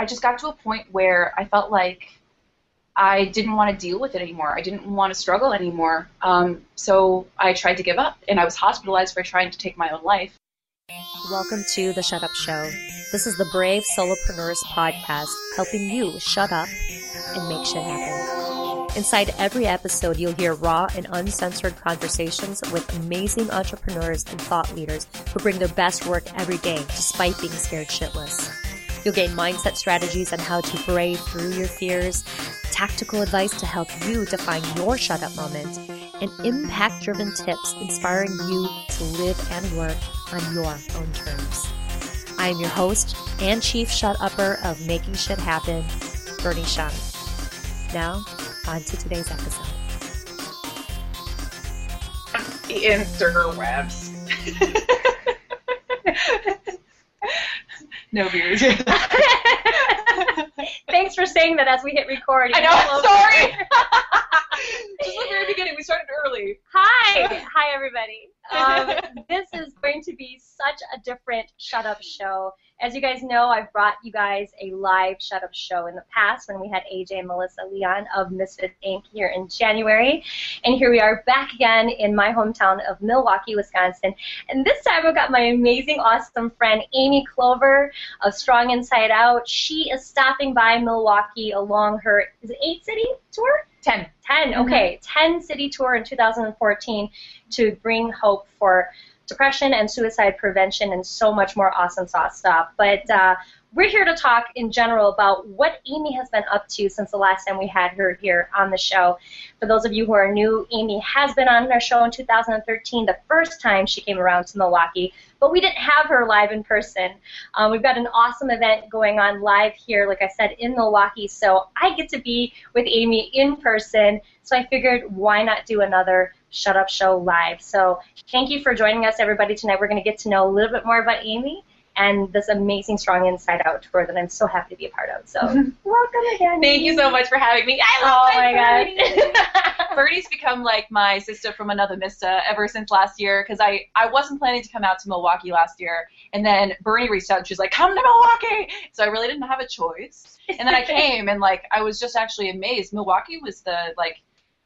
I just got to a point where I felt like I didn't want to deal with it anymore. I didn't want to struggle anymore. Um, so I tried to give up, and I was hospitalized for trying to take my own life. Welcome to the Shut Up Show. This is the Brave Solopreneurs podcast, helping you shut up and make shit happen. Inside every episode, you'll hear raw and uncensored conversations with amazing entrepreneurs and thought leaders who bring their best work every day despite being scared shitless. You'll gain mindset strategies on how to brave through your fears, tactical advice to help you define your shut up moment, and impact driven tips inspiring you to live and work on your own terms. I am your host and chief shut upper of Making Shit Happen, Bernie Shung. Now, on to today's episode. The interwebs. no beers. Thanks for saying that as we hit record. I know, I'm sorry. Just the very beginning, we started early. Hi, hi everybody. Um, this is going to be such a different shut up show. As you guys know, I've brought you guys a live shut up show in the past when we had AJ and Melissa Leon of Misfits Inc. here in January. And here we are back again in my hometown of Milwaukee, Wisconsin. And this time I've got my amazing, awesome friend Amy Clover of Strong Inside Out. She is stopping by Milwaukee along her is it eight city tour? 10. 10, okay. Mm-hmm. 10 city tour in 2014 to bring hope for depression and suicide prevention and so much more awesome sauce stuff. But uh, we're here to talk in general about what Amy has been up to since the last time we had her here on the show. For those of you who are new, Amy has been on our show in 2013, the first time she came around to Milwaukee, but we didn't have her live in person. Um, we've got an awesome event going on live here, like I said, in Milwaukee, so I get to be with Amy in person, so I figured why not do another Shut Up Show live. So thank you for joining us, everybody, tonight. We're going to get to know a little bit more about Amy and this amazing Strong Inside Out tour that I'm so happy to be a part of. So welcome again. Thank you so much for having me. I love Oh my god. Bernie's become like my sister from another Mista ever since last year because I, I wasn't planning to come out to Milwaukee last year. And then Bernie reached out and she's like, come to Milwaukee. So I really didn't have a choice. And then I came and like I was just actually amazed. Milwaukee was the like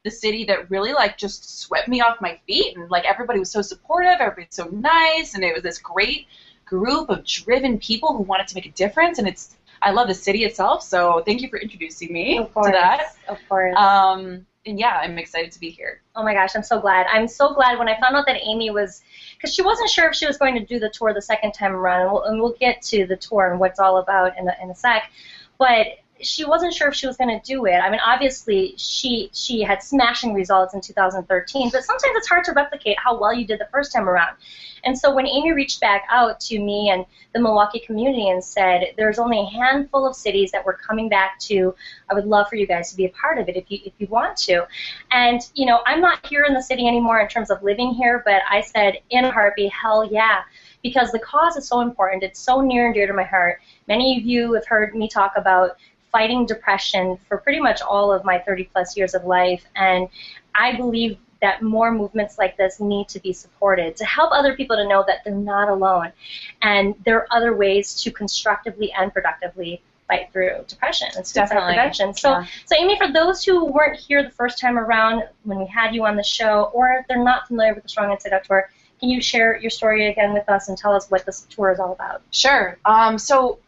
the city that really like just swept me off my feet and like everybody was so supportive, everybody's so nice, and it was this great group of driven people who wanted to make a difference and it's I love the city itself, so thank you for introducing me of course. to that. Of course. Um, and yeah, I'm excited to be here. Oh my gosh, I'm so glad. I'm so glad when I found out that Amy was, because she wasn't sure if she was going to do the tour the second time around, and we'll, and we'll get to the tour and what it's all about in a, in a sec. But she wasn't sure if she was going to do it. I mean, obviously she she had smashing results in 2013, but sometimes it's hard to replicate how well you did the first time around. And so when Amy reached back out to me and the Milwaukee community and said, "There's only a handful of cities that we're coming back to. I would love for you guys to be a part of it if you if you want to." And you know, I'm not here in the city anymore in terms of living here, but I said in a heartbeat, hell yeah because the cause is so important. It's so near and dear to my heart. Many of you have heard me talk about fighting depression for pretty much all of my 30 plus years of life, and I believe that more movements like this need to be supported to help other people to know that they're not alone, and there are other ways to constructively and productively fight through depression and suicide Definitely, prevention. So, yeah. so Amy, for those who weren't here the first time around when we had you on the show, or if they're not familiar with the Strong Inside Out tour, can you share your story again with us and tell us what this tour is all about? Sure. Um, so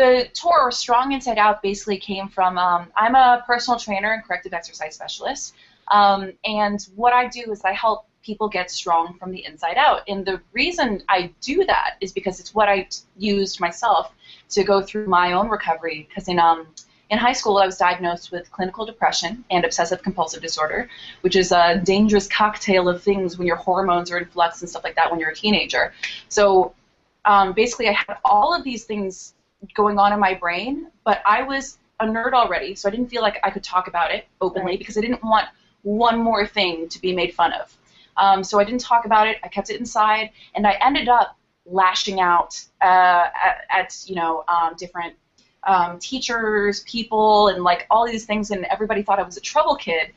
the tour Strong Inside Out basically came from um, I'm a personal trainer and corrective exercise specialist, um, and what I do is I help people get strong from the inside out. And the reason I do that is because it's what I t- used myself to go through my own recovery. Because in um, in high school, I was diagnosed with clinical depression and obsessive compulsive disorder, which is a dangerous cocktail of things when your hormones are in flux and stuff like that when you're a teenager. So um, basically, I had all of these things going on in my brain, but I was a nerd already, so I didn't feel like I could talk about it openly Right. because I didn't want one more thing to be made fun of. Um, so I didn't talk about it. I kept it inside, and I ended up lashing out uh, at, at you know um, different um, teachers, people, and like all these things, and everybody thought I was a trouble kid.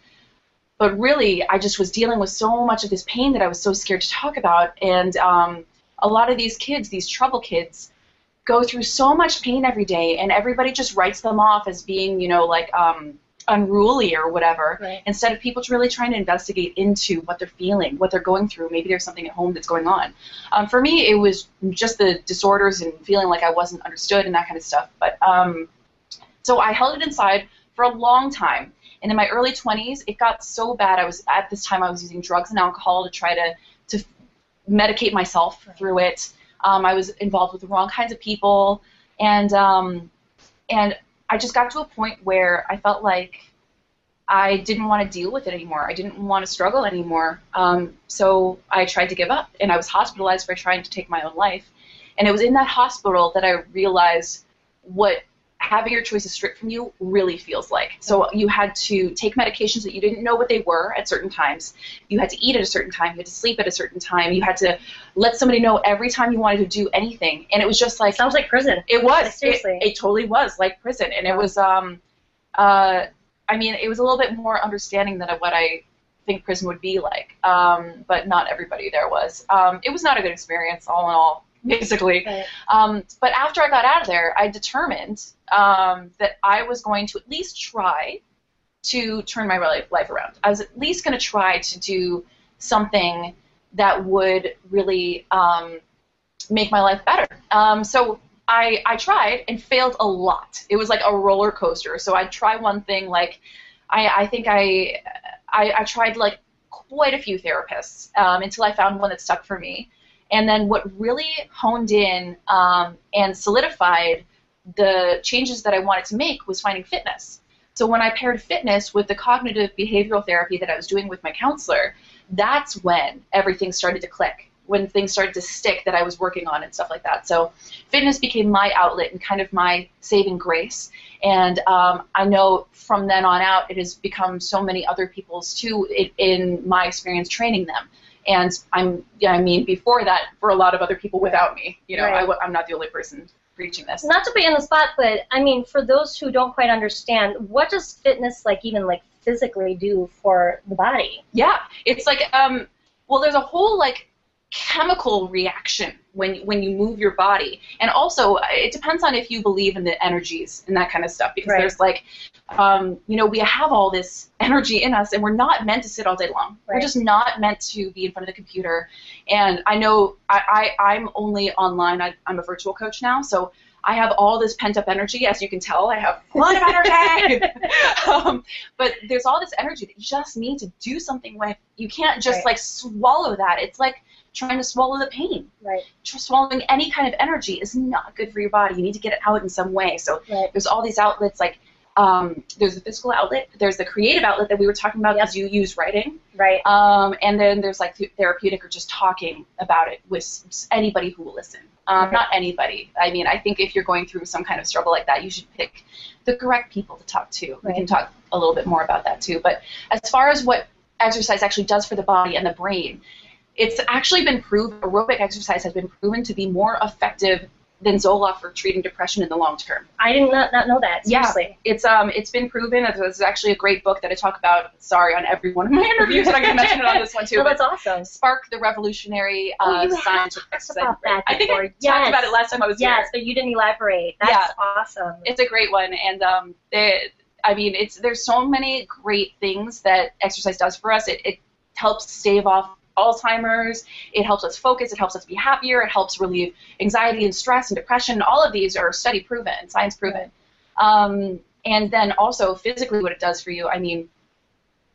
But really, I just was dealing with so much of this pain that I was so scared to talk about, and um, a lot of these kids, these trouble kids, go through so much pain every day, and everybody just writes them off as being, you know, like um, unruly or whatever, Right. instead of people really trying to investigate into what they're feeling, what they're going through. Maybe there's something at home that's going on. Um, for me, it was just the disorders and feeling like I wasn't understood and that kind of stuff. But um, so I held it inside for a long time. And in my early 20s, it got so bad. I was at this time I was using drugs and alcohol to try to to medicate myself Right. through it. Um, I was involved with the wrong kinds of people, and um, and I just got to a point where I felt like I didn't want to deal with it anymore. I didn't want to struggle anymore. Um, so I tried to give up, and I was hospitalized for trying to take my own life. And it was in that hospital that I realized what having your choices stripped from you really feels like. So you had to take medications that you didn't know what they were at certain times. You had to eat at a certain time. You had to sleep at a certain time. You had to let somebody know every time you wanted to do anything. And it was just like Sounds like prison. it was. It, Seriously. it totally was like prison, and it was. Um, uh, I mean, it was a little bit more understanding than what I think prison would be like. Um, but not everybody there was. Um, it was not a good experience, all in all, basically. Right. Um, but after I got out of there, I determined um, that I was going to at least try to turn my li- life around. I was at least going to try to do something that would really um, make my life better. Um, so I, I tried and failed a lot. It was like a roller coaster. So I'd try one thing, like I, I think I, I, I tried like quite a few therapists um, until I found one that stuck for me. And then what really honed in um, and solidified the changes that I wanted to make was finding fitness. So when I paired fitness with the cognitive behavioral therapy that I was doing with my counselor, that's when everything started to click, when things started to stick that I was working on and stuff like that. So fitness became my outlet and kind of my saving grace. And um, I know from then on out, it has become so many other people's too in, in my experience training them. And I'm, yeah, I mean, before that, for a lot of other people without me, you know, Right. I, am not the only person preaching this. Not to be in the spot, but I mean, for those who don't quite understand, what does fitness like even like physically do for the body? Yeah, it's like um, well, there's a whole like chemical reaction when when you move your body, and also it depends on if you believe in the energies and that kind of stuff. Because Right. there's like, um, you know, we have all this energy in us, and we're not meant to sit all day long. We're just not meant to be in front of the computer. And I know I, I I'm only online. I, I'm a virtual coach now, so. I have all this pent up energy, as you can tell. I have a lot of energy. um, but there's all this energy that you just need to do something with. You can't just Right. like swallow that. It's like trying to swallow the pain. Right. Swallowing any kind of energy is not good for your body. You need to get it out in some way. So Right. there's all these outlets like um, there's the physical outlet, there's the creative outlet that we were talking about Yep. you use writing, Right. um, and then there's like th- therapeutic or just talking about it with anybody who will listen. Um, Right. Not anybody. I mean, I think if you're going through some kind of struggle like that, you should pick the correct people to talk to. We can talk a little bit more about that too. But as far as what exercise actually does for the body and the brain, it's actually been proven, aerobic exercise has been proven to be more effective than Zoloft for treating depression in the long term. I did not, not know that. Yeah. It's um it's been proven. There's actually a great book that I talk about. Sorry, on every one of my interviews, and I'm to mention it on this one too. No, that's awesome. Spark the Revolutionary Oh, uh, have Science of Exercise. about that I think I before. talked about it last time I was Yes, here. but you didn't elaborate. That's Yeah. awesome. It's a great one, and um, they, I mean, it's there's so many great things that exercise does for us. It, it helps stave off Alzheimer's. It helps us focus. It helps us be happier. It helps relieve anxiety and stress and depression. All of these are study proven, science proven. Um, and then also physically, what it does for you. I mean,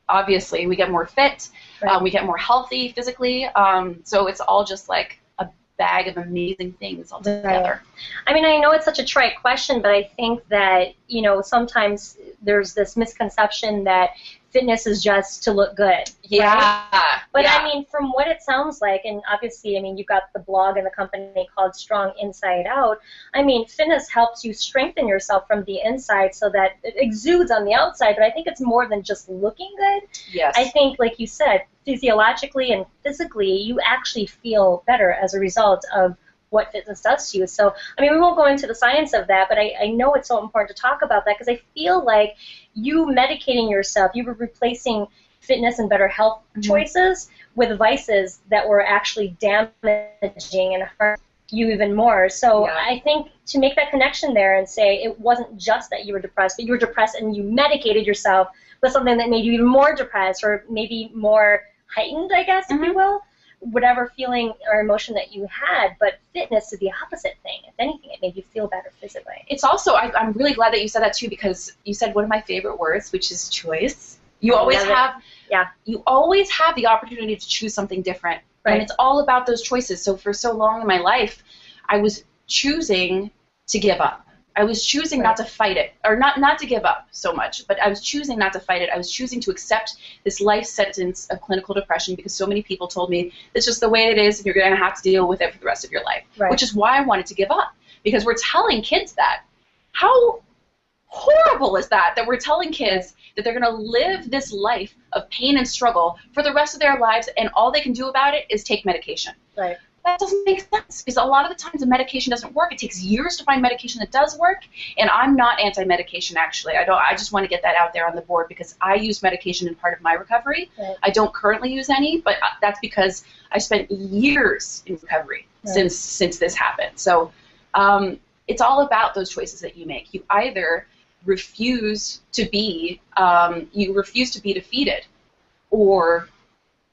obviously, we get more fit. Right. Um, we get more healthy physically. Um, so it's all just like a bag of amazing things all together. I mean, I know it's such a trite question, but I think that, you know, sometimes there's this misconception that fitness is just to look good. Yeah. right? But yeah. I mean, from what it sounds like, and obviously, I mean, you've got the blog and the company called Strong Inside Out. I mean, fitness helps you strengthen yourself from the inside so that it exudes on the outside, but I think it's more than just looking good. yes. I think, like you said, physiologically and physically, you actually feel better as a result of what fitness does to you. So, I mean, we won't go into the science of that, but I, I know it's so important to talk about that because I feel like you medicating yourself, you were replacing fitness and better health Mhm. choices with vices that were actually damaging and harming you even more. So Yeah. I think to make that connection there and say it wasn't just that you were depressed, but you were depressed and you medicated yourself with something that made you even more depressed or maybe more heightened, I guess, if you Mhm. will, whatever feeling or emotion that you had. But fitness is the opposite thing. If anything, it made you feel better physically. It's also I, I'm really glad that you said that too because you said one of my favorite words, which is choice. You always have Yeah. You always have the opportunity to choose something different, Right. and it's all about those choices. So for so long in my life, I was choosing to give up. I was choosing not to fight it, or not not to give up so much, but I was choosing not to fight it. I was choosing to accept this life sentence of clinical depression because so many people told me it's just the way it is, and you're going to have to deal with it for the rest of your life. Right. Which is why I wanted to give up because we're telling kids that. How horrible is that? That we're telling kids that they're going to live this life of pain and struggle for the rest of their lives, and all they can do about it is take medication Right. That doesn't make sense because a lot of the times the medication doesn't work. It takes years to find medication that does work, and I'm not anti-medication actually. I don't. I just want to get that out there on the board because I use medication in part of my recovery. Right. I don't currently use any, but uh, that's because I spent years in recovery Right. since since this happened. So um, it's all about those choices that you make. You either refuse to be um, you refuse to be defeated, or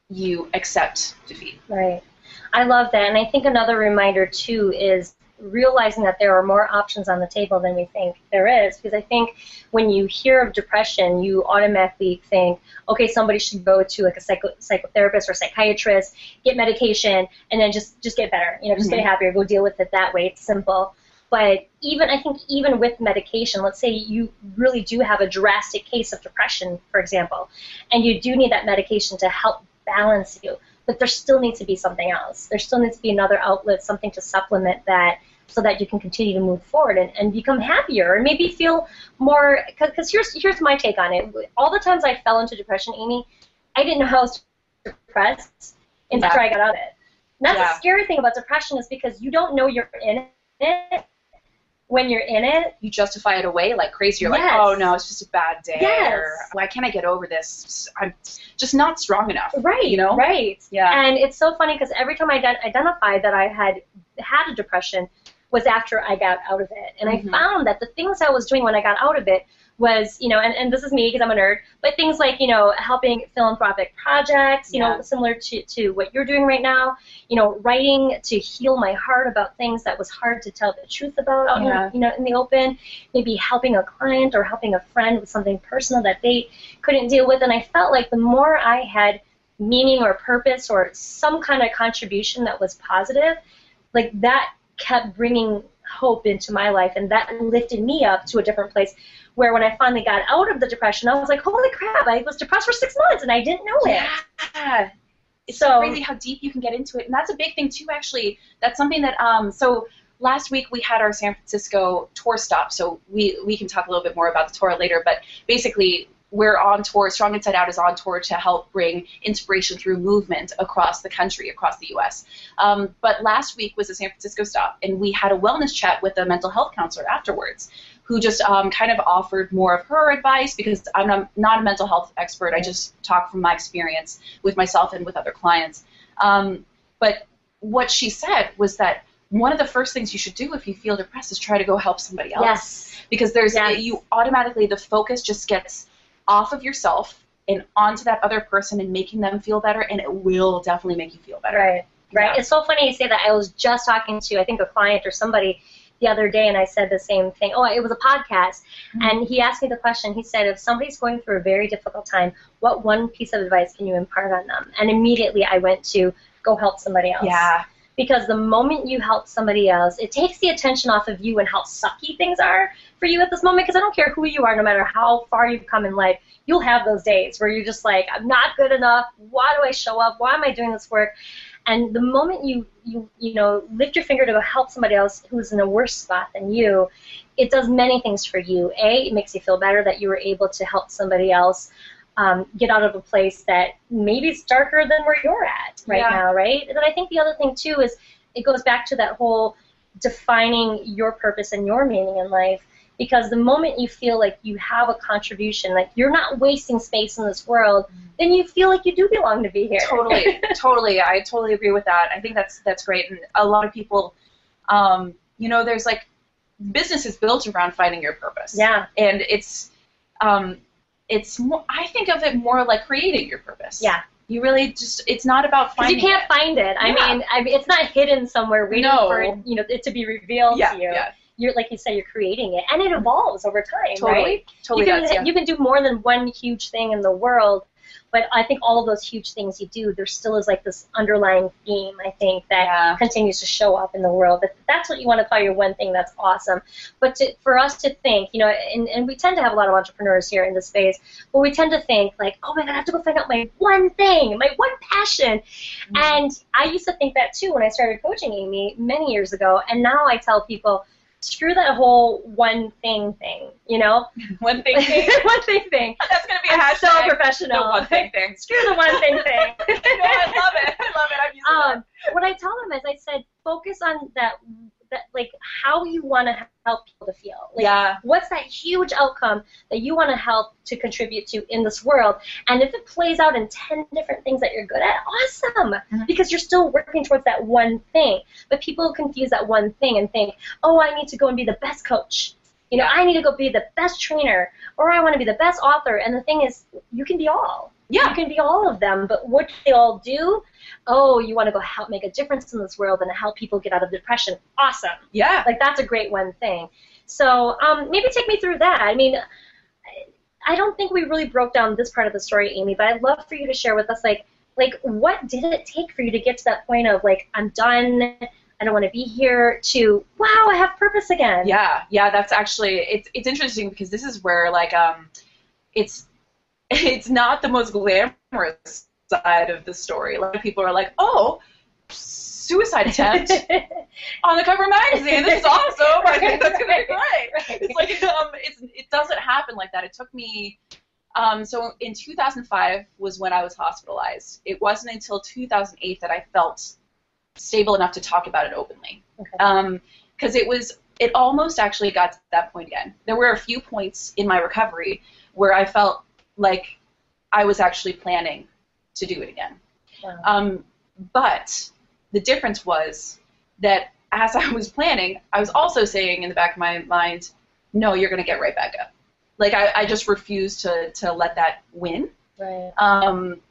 you accept defeat. Right. I love that. And I think another reminder, too, is realizing that there are more options on the table than we think there is. Because I think when you hear of depression, you automatically think, okay, somebody should go to like a psycho- psychotherapist or psychiatrist, get medication, and then just, just get better. You know, just Mhm. get happier, go deal with it that way. It's simple. But even I think even with medication, let's say you really do have a drastic case of depression, for example, and you do need that medication to help balance you but there still needs to be something else. There still needs to be another outlet, something to supplement that so that you can continue to move forward and, and become happier and maybe feel more because here's here's my take on it. All the times I fell into depression, Amy, I didn't know how I was depressed until Yeah. I got out of it. And that's Yeah. the scary thing about depression is because you don't know you're in it when you're in it. you justify it away like crazy. You're Yes. like, oh no, it's just a bad day. Yes. Or why can't I get over this? I'm just not strong enough. Right. You know? Right. Yeah. And it's so funny because every time I ident- identified that I had had a depression was after I got out of it. And Mhm. I found that the things I was doing when I got out of it was, you know, and, and this is me because I'm a nerd, but things like, you know, helping philanthropic projects, you Yeah. know, similar to, to what you're doing right now, you know, writing to heal my heart about things that was hard to tell the truth about, out in- Yeah. you know, in the open, maybe helping a client or helping a friend with something personal that they couldn't deal with. And I felt like the more I had meaning or purpose or some kind of contribution that was positive, like that kept bringing hope into my life and that lifted me up to a different place where when I finally got out of the depression, I was like, holy crap, I was depressed for six months and I didn't know it. Yeah. It's so So- crazy how deep you can get into it, and that's a big thing too. Actually, that's something that um. So last week we had our San Francisco tour stop, so we we can talk a little bit more about the tour later. But basically, we're on tour. Strong Inside Out is on tour to help bring inspiration through movement across the country, across the U.S. Um, but last week was the San Francisco stop, and we had a wellness chat with a mental health counselor afterwards who just um, kind of offered more of her advice because I'm not, not a mental health expert. I just talk from my experience with myself and with other clients. Um, but what she said was that one of the first things you should do if you feel depressed is try to go help somebody else. Yes. Because there's Yes. you automatically the focus just gets off of yourself and onto that other person and making them feel better, and it will definitely make you feel better. Right. Right. Yeah. It's so funny you say that. I was just talking to, I think, a client or somebody the other day, and I said the same thing. Oh, it was a podcast, Mm-hmm. and he asked me the question. He said, if somebody's going through a very difficult time, what one piece of advice can you impart on them? And immediately I went to go help somebody else. Yeah. Because the moment you help somebody else, it takes the attention off of you and how sucky things are for you at this moment. Because I don't care who you are, no matter how far you've come in life, you'll have those days where you're just like, I'm not good enough. Why do I show up? Why am I doing this work? And the moment you you you know lift your finger to help somebody else who's in a worse spot than you, it does many things for you. A, it makes you feel better that you were able to help somebody else um, get out of a place that maybe is darker than where you're at right Yeah. now, right? And I think the other thing too is it goes back to that whole defining your purpose and your meaning in life. Because the moment you feel like you have a contribution, like you're not wasting space in this world, then you feel like you do belong to be here. totally, totally. I totally agree with that. I think that's that's great, and a lot of people Um, you know, there's like business is built around finding your purpose. Yeah. And it's um, it's more. I think of it more like creating your purpose. Yeah. You really just. It's not about finding. you can't it. find it. I Yeah. mean, I mean, it's not hidden somewhere waiting No. for it, you know it to be revealed Yeah. to you. Yeah. You're like you say, you're creating it, and it evolves over time, Totally. right? Totally you can does. Yeah. you can do more than one huge thing in the world, but I think all of those huge things you do, there still is like this underlying theme. I think that Yeah. continues to show up in the world. If that's what you want to call your one thing, that's awesome. But to, for us to think, you know, and, and we tend to have a lot of entrepreneurs here in this space, but we tend to think like, oh my god, I have to go find out my one thing, my one passion. Mm-hmm. And I used to think that too when I started coaching Amy many years ago. And now I tell people, screw that whole one thing thing, you know? One thing. thing. one thing thing. That's gonna be a I'm hashtag. so professional. The one thing thing. Screw the one thing thing. no, I love it. I love it. I'm using um, what I tell them is, I said, focus on that, that like how you want to help people to feel. Like, Yeah. What's that huge outcome that you want to help to contribute to in this world? And if it plays out in 10 different things that you're good at, awesome! Mhm. Because you're still working towards that one thing. But people confuse that one thing and think, oh, I need to go and be the best coach. You know, I need to go be the best trainer, or I want to be the best author. And the thing is, you can be all. Yeah. You can be all of them, but what do they all do, oh, you want to go help make a difference in this world and help people get out of depression. Awesome. Yeah. Like that's a great one thing. So um, maybe take me through that. I mean, I- I don't think we really broke down this part of the story, Amy, but I'd love for you to share with us, like, like what did it take for you to get to that point of like I'm done, I don't want to be here, to wow, I have purpose again. Yeah, yeah, that's actually it's it's interesting because this is where like um it's it's not the most glamorous side of the story. A lot of people are like, "Oh, suicide attempt on the cover of magazine. This is awesome. I think that's gonna be great." It's like um it's it doesn't happen like that. It took me um, so in 2005 was when I was hospitalized. It wasn't until 2008 that I felt stable enough to talk about it openly Okay. because it was it almost actually got to that point again. There were a few points in my recovery where I felt like I was actually planning to do it again. Wow. Um, but the difference was that as I was planning, I was also saying in the back of my mind, "No, you're going to get right back up." Like I, I just refused to to let that win. right. Um,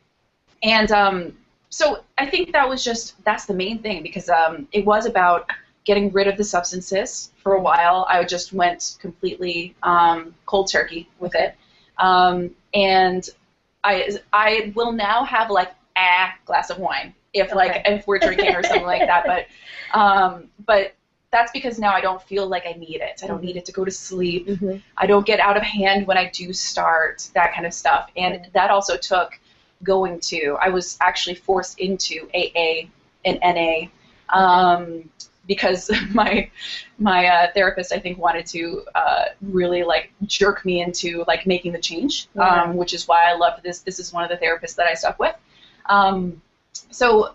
and um, so I think that was just that's the main thing because um, it was about getting rid of the substances for a while. I just went completely um, cold turkey with it, um, and I I will now have like a glass of wine if like if we're drinking or something like that. But um, but that's because now I don't feel like I need it. I don't Mhm. need it to go to sleep. Mm-hmm. I don't get out of hand when I do start, that kind of stuff. And Right. that also took going to, I was actually forced into AA and NA um, because my my uh, therapist, I think, wanted to uh, really like jerk me into like making the change, Yeah. um, which is why I love this. This is one of the therapists that I stuck with. Um, so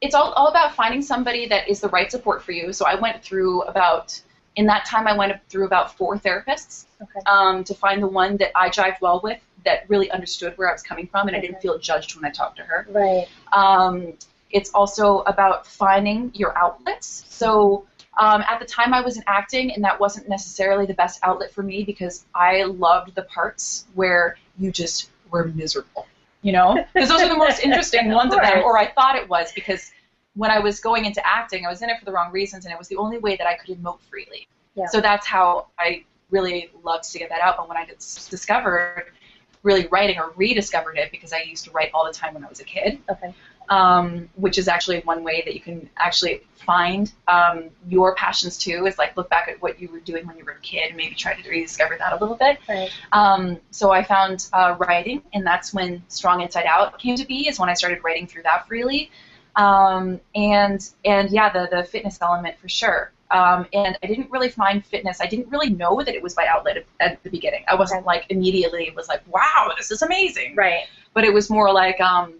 it's all, all about finding somebody that is the right support for you. So I went through about in that time I went through about four therapists Okay. um, to find the one that I jived well with, that really understood where I was coming from, and I didn't feel judged when I talked to her. Right. Um, it's also about finding your outlets. So um, at the time I was in acting, and that wasn't necessarily the best outlet for me because I loved the parts where you just were miserable. You know, because those are the most interesting ones of them, or I thought it was because when I was going into acting, I was in it for the wrong reasons, and it was the only way that I could emote freely. Yeah. So that's how I really loved to get that out. But when I dis- discovered really writing or rediscovered it because I used to write all the time when I was a kid, Okay. Um, which is actually one way that you can actually find um, your passions too. Is like look back at what you were doing when you were a kid and maybe try to rediscover that a little bit. Right. Um, so I found uh, writing, and that's when Strong Inside Out came to be. Is when I started writing through that freely, um, and and yeah, the the fitness element for sure. Um, and I didn't really find fitness. I didn't really know that it was my outlet at, the beginning. I wasn't like immediately was like, wow, this is amazing Right. but it was more like um,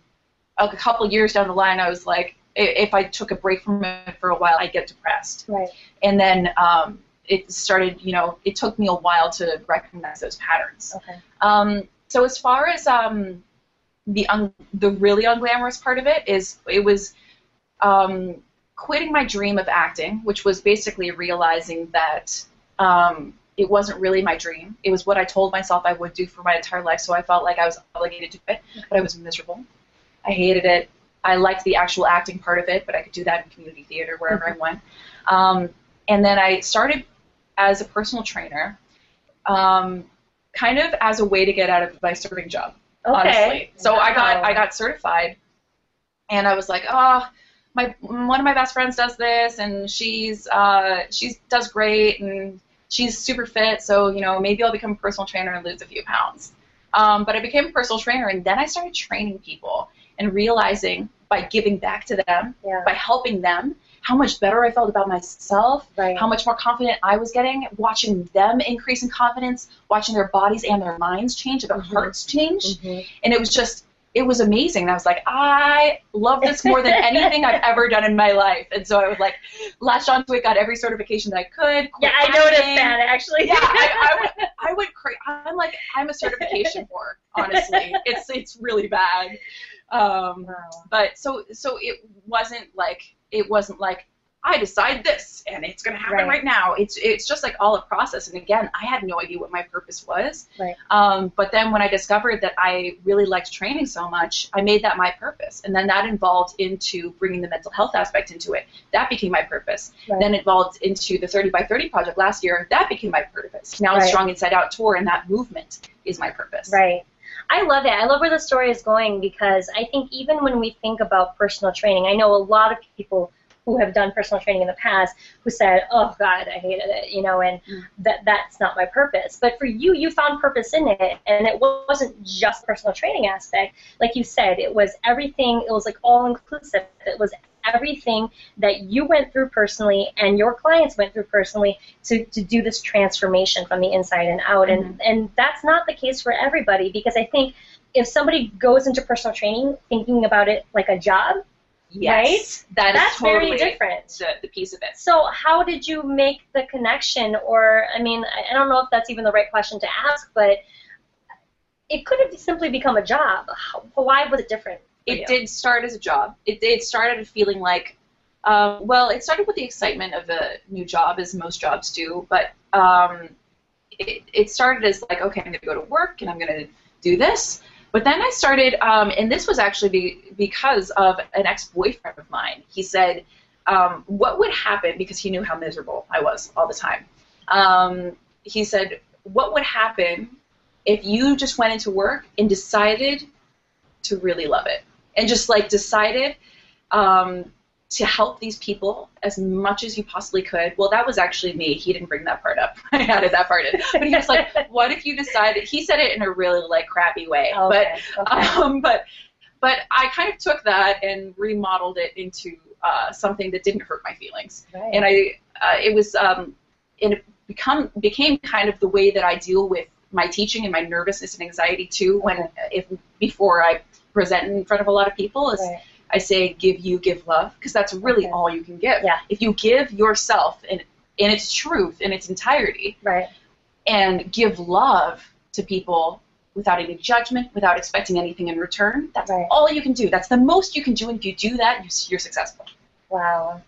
a couple years down the line, I was like, if I took a break from it for a while, I'd get depressed. Right. And then um, it started, you know, it took me a while to recognize those patterns. Okay. Um, so as far as um, the un- the really unglamorous part of it is, it was um, quitting my dream of acting, which was basically realizing that um, it wasn't really my dream. It was what I told myself I would do for my entire life, so I felt like I was obligated to do it, but I was miserable. I hated it. I liked the actual acting part of it, but I could do that in community theater wherever mm-hmm. I went. Um, and then I started as a personal trainer, um, kind of as a way to get out of my serving job. Okay. Honestly, so wow. I got I got certified, and I was like, oh, my one of my best friends does this, and she's uh, she does great, and she's super fit, so you know maybe I'll become a personal trainer and lose a few pounds. Um, but I became a personal trainer, and then I started training people and realizing by giving back to them, yeah. by helping them, how much better I felt about myself, right. how much more confident I was getting, watching them increase in confidence, watching their bodies and their minds change, their mm-hmm. hearts change, mm-hmm. and it was just it was amazing. And I was like, I love this more than anything I've ever done in my life. And so I was like, latched onto it, got every certification that I could. Yeah, I noticed that actually. yeah, I, I, went, I. I'm like, I'm a certification whore, honestly. It's it's really bad. Um, wow. But so so it wasn't like it wasn't like I decide this and it's going to happen right. right. now. It's it's just like all a process. And again, I had no idea what my purpose was. Right. Um, but then when I discovered that I really liked training so much, I made that my purpose. And then that involved into bringing the mental health aspect into it. That became my purpose. Right. Then it evolved into the 30 by 30 project last year. That became my purpose. Now right. the Strong Inside Out tour and that movement is my purpose. Right. I love it. I love where the story is going because I think even when we think about personal training, I know a lot of people who have done personal training in the past who said, "Oh God, I hated it," you know, and mm. that that's not my purpose. But for you, you found purpose in it, and it wasn't just personal training aspect. Like you said, it was everything. It was like all inclusive. It was everything that you went through personally and your clients went through personally to, to do this transformation from the inside and out. Mm-hmm. And and that's not the case for everybody because I think if somebody goes into personal training thinking about it like a job, Yes, right? That That's totally very different. The, the piece of it. So how did you make the connection? Or I mean, I don't know if that's even the right question to ask, but it could have simply become a job. Why was it different? It did start as a job. It, it started feeling like, um, well, it started with the excitement of a new job, as most jobs do, but um, it, it started as like, okay, I'm going to go to work and I'm going to do this. But then I started, um, and this was actually be, because of an ex-boyfriend of mine. He said, um, "What would happen?" Because he knew how miserable I was all the time. Um, he said, "What would happen if you just went into work and decided to really love it, and just like decided um, to help these people as much as you possibly could. Well, that was actually me. He didn't bring that part up. I added that part in. But he was like, "What if you decided?" He said it in a really like crappy way, okay, but okay. Um, but but I kind of took that and remodeled it into uh, something that didn't hurt my feelings, right. and I uh, it was um, it become became kind of the way that I deal with my teaching and my nervousness and anxiety too. When if before I present in front of a lot of people is. Right I say give you, give love, because that's really okay. all you can give. Yeah. If you give yourself in, in its truth, in its entirety, right. and give love to people without any judgment, without expecting anything in return, that's right. all you can do. That's the most you can do, and if you do that, you're successful. Wow.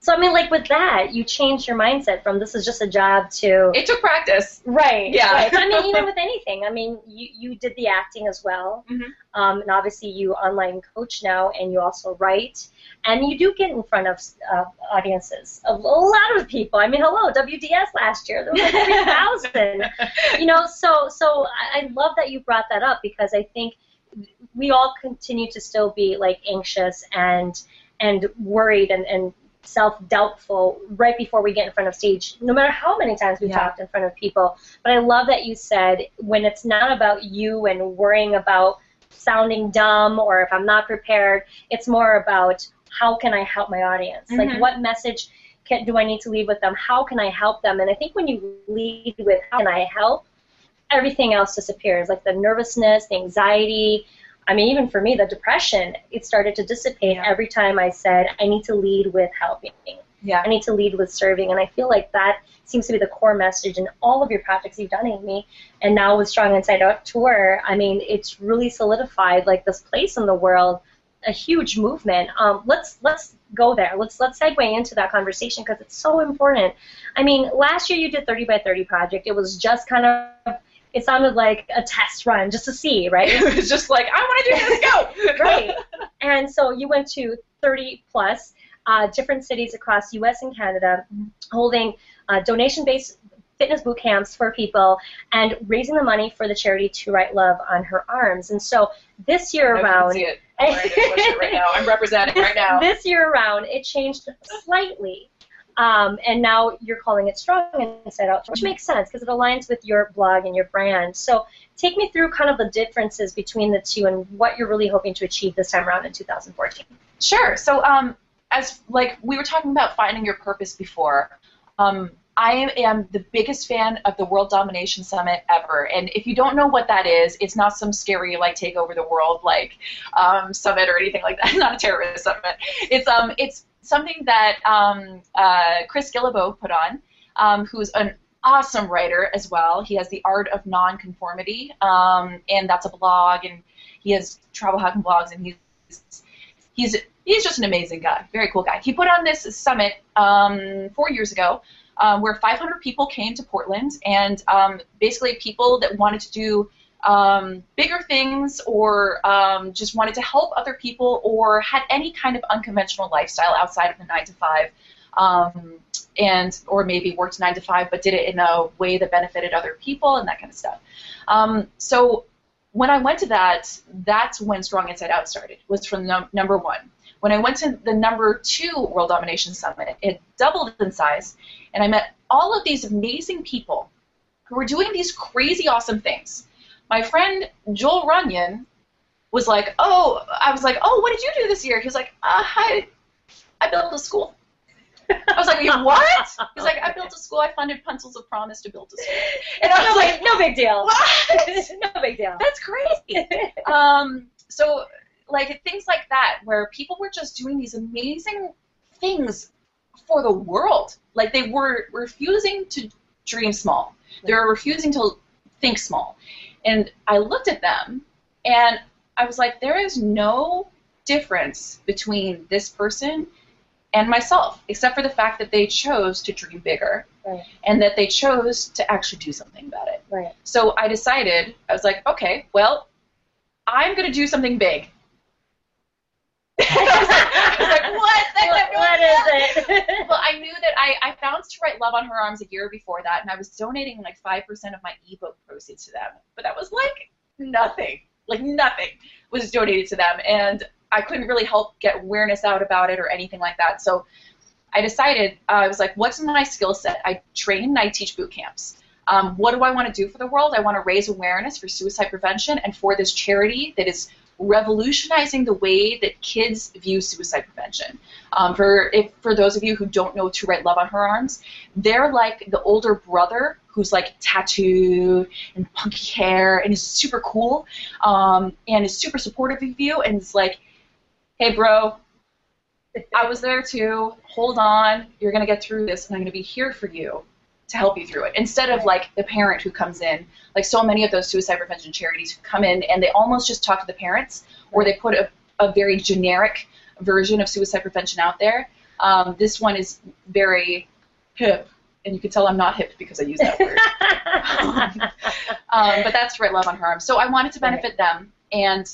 So I mean, like with that, you changed your mindset from this is just a job to it took practice. Right. Yeah. Right. I mean, even with anything. I mean, you you did the acting as well, mm-hmm. um, and obviously you online coach now, and you also write, and you do get in front of uh, audiences of a lot of people. I mean, hello, WDS last year there was like three thousand. you know, so so I love that you brought that up because I think we all continue to still be like anxious and and worried and, and self-doubtful right before we get in front of stage, no matter how many times we've yeah. talked in front of people. But I love that you said when it's not about you and worrying about sounding dumb or if I'm not prepared, it's more about how can I help my audience? Mm-hmm. Like what message can, do I need to leave with them? How can I help them? And I think when you lead with how can I help, everything else disappears, like the nervousness, the anxiety, I mean, even for me, the depression, it started to dissipate yeah. every time I said, I need to lead with helping. Yeah. I need to lead with serving. And I feel like that seems to be the core message in all of your projects you've done, Amy. And now with Strong Inside Out Tour, I mean, it's really solidified like this place in the world, a huge movement. Um, let's let's go there. Let's let's segue into that conversation because it's so important. I mean, last year you did 30 by 30 project. It was just kind of it sounded like a test run just to see, right? it was just like I want to do this, go. right. And so you went to 30 plus uh, different cities across U.S. and Canada, holding uh, donation-based fitness boot camps for people and raising the money for the charity to write love on her arms and so this year around right now. I'm representing right now. this year around it changed slightly um, and now you're calling it strong inside out which makes sense because it aligns with your blog and your brand so take me through kind of the differences between the two and what you're really hoping to achieve this time around in 2014 sure so um, as like we were talking about finding your purpose before um, I am the biggest fan of the World Domination Summit ever. And if you don't know what that is, it's not some scary like take over the world like um, summit or anything like that. It's not a terrorist summit. It's um it's something that um, uh, Chris Guillebeau put on, um, who's an awesome writer as well. He has the Art of Nonconformity, um, and that's a blog, and he has travel hacking blogs, and he's he's he's just an amazing guy, very cool guy. He put on this summit um, four years ago um, where 500 people came to Portland, and um, basically people that wanted to do um, bigger things or um, just wanted to help other people or had any kind of unconventional lifestyle outside of the nine to five. Um, and or maybe worked nine to five, but did it in a way that benefited other people and that kind of stuff. Um, so when I went to that, that's when Strong Inside Out started. Was from num- number one. When I went to the number two World Domination Summit, it doubled in size, and I met all of these amazing people who were doing these crazy awesome things. My friend Joel Runyon was like, "Oh," I was like, "Oh, what did you do this year?" He was like, uh, "I, I built a school." I was like, what? He's like, I built a school. I funded Pencils of Promise to build a school. And I was no, like, no big deal. What? no big deal. That's crazy. um, so like things like that where people were just doing these amazing things for the world. Like they were refusing to dream small. They were refusing to think small. And I looked at them and I was like, there is no difference between this person and myself, except for the fact that they chose to dream bigger right. and that they chose to actually do something about it. Right. So I decided, I was like, okay, well, I'm going to do something big. I was like, what? What, what is it? well, I knew that I, I found To Write Love on Her Arms a year before that, and I was donating like 5% of my ebook proceeds to them. But that was like nothing. Like nothing was donated to them. And I couldn't really help get awareness out about it or anything like that. So I decided, uh, I was like, what's my skill set? I train and I teach boot camps. Um, what do I want to do for the world? I want to raise awareness for suicide prevention and for this charity that is revolutionizing the way that kids view suicide prevention. Um, for if for those of you who don't know To Write Love on Her Arms, they're like the older brother who's like tattooed and punky hair and is super cool um, and is super supportive of you and is like, hey bro, I was there too. Hold on, you're gonna get through this, and I'm gonna be here for you to help you through it instead of like the parent who comes in like so many of those suicide prevention charities who come in and they almost just talk to the parents or they put a, a very generic version of suicide prevention out there um, this one is very hip and you can tell I'm not hip because I use that word. um, but that's right, love on her arms. So I wanted to benefit them, and